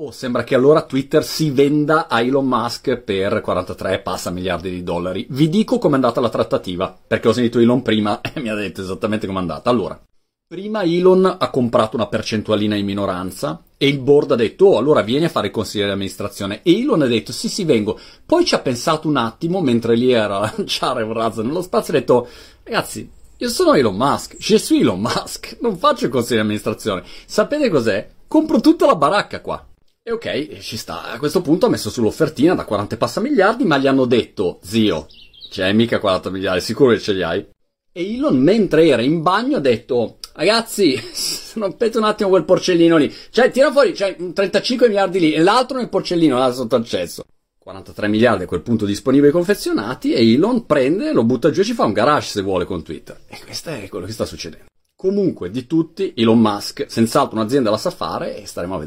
Oh, sembra che allora Twitter si venda a Elon Musk per 43 passa miliardi di dollari. Vi dico com'è andata la trattativa, perché ho sentito Elon prima e mi ha detto esattamente com'è andata. Allora, prima Elon ha comprato una percentualina in minoranza e il board ha detto, oh, allora vieni a fare il consiglio di amministrazione. E Elon ha detto, sì, sì, vengo. Poi ci ha pensato un attimo, mentre lì era a lanciare un razzo nello spazio, ha detto, ragazzi, io sono Elon Musk, je suis Elon Musk, non faccio il consiglio di amministrazione. Sapete cos'è? Compro tutta la baracca qua. E ok, ci sta. A questo punto ha messo sull'offertina da 40 passa miliardi, ma gli hanno detto, zio, c'hai mica 40 miliardi, sicuro che ce li hai? E Elon, mentre era in bagno, ha detto, ragazzi, rompete un attimo quel porcellino lì. Cioè, tira fuori, c'è cioè, 35 miliardi lì, e l'altro nel porcellino, là sotto accesso. 43 miliardi a quel punto disponibili confezionati, e Elon prende, lo butta giù e ci fa un garage se vuole con Twitter. E questo è quello che sta succedendo. Comunque, di tutti, Elon Musk, senz'altro un'azienda la sa fare e staremo a vedere.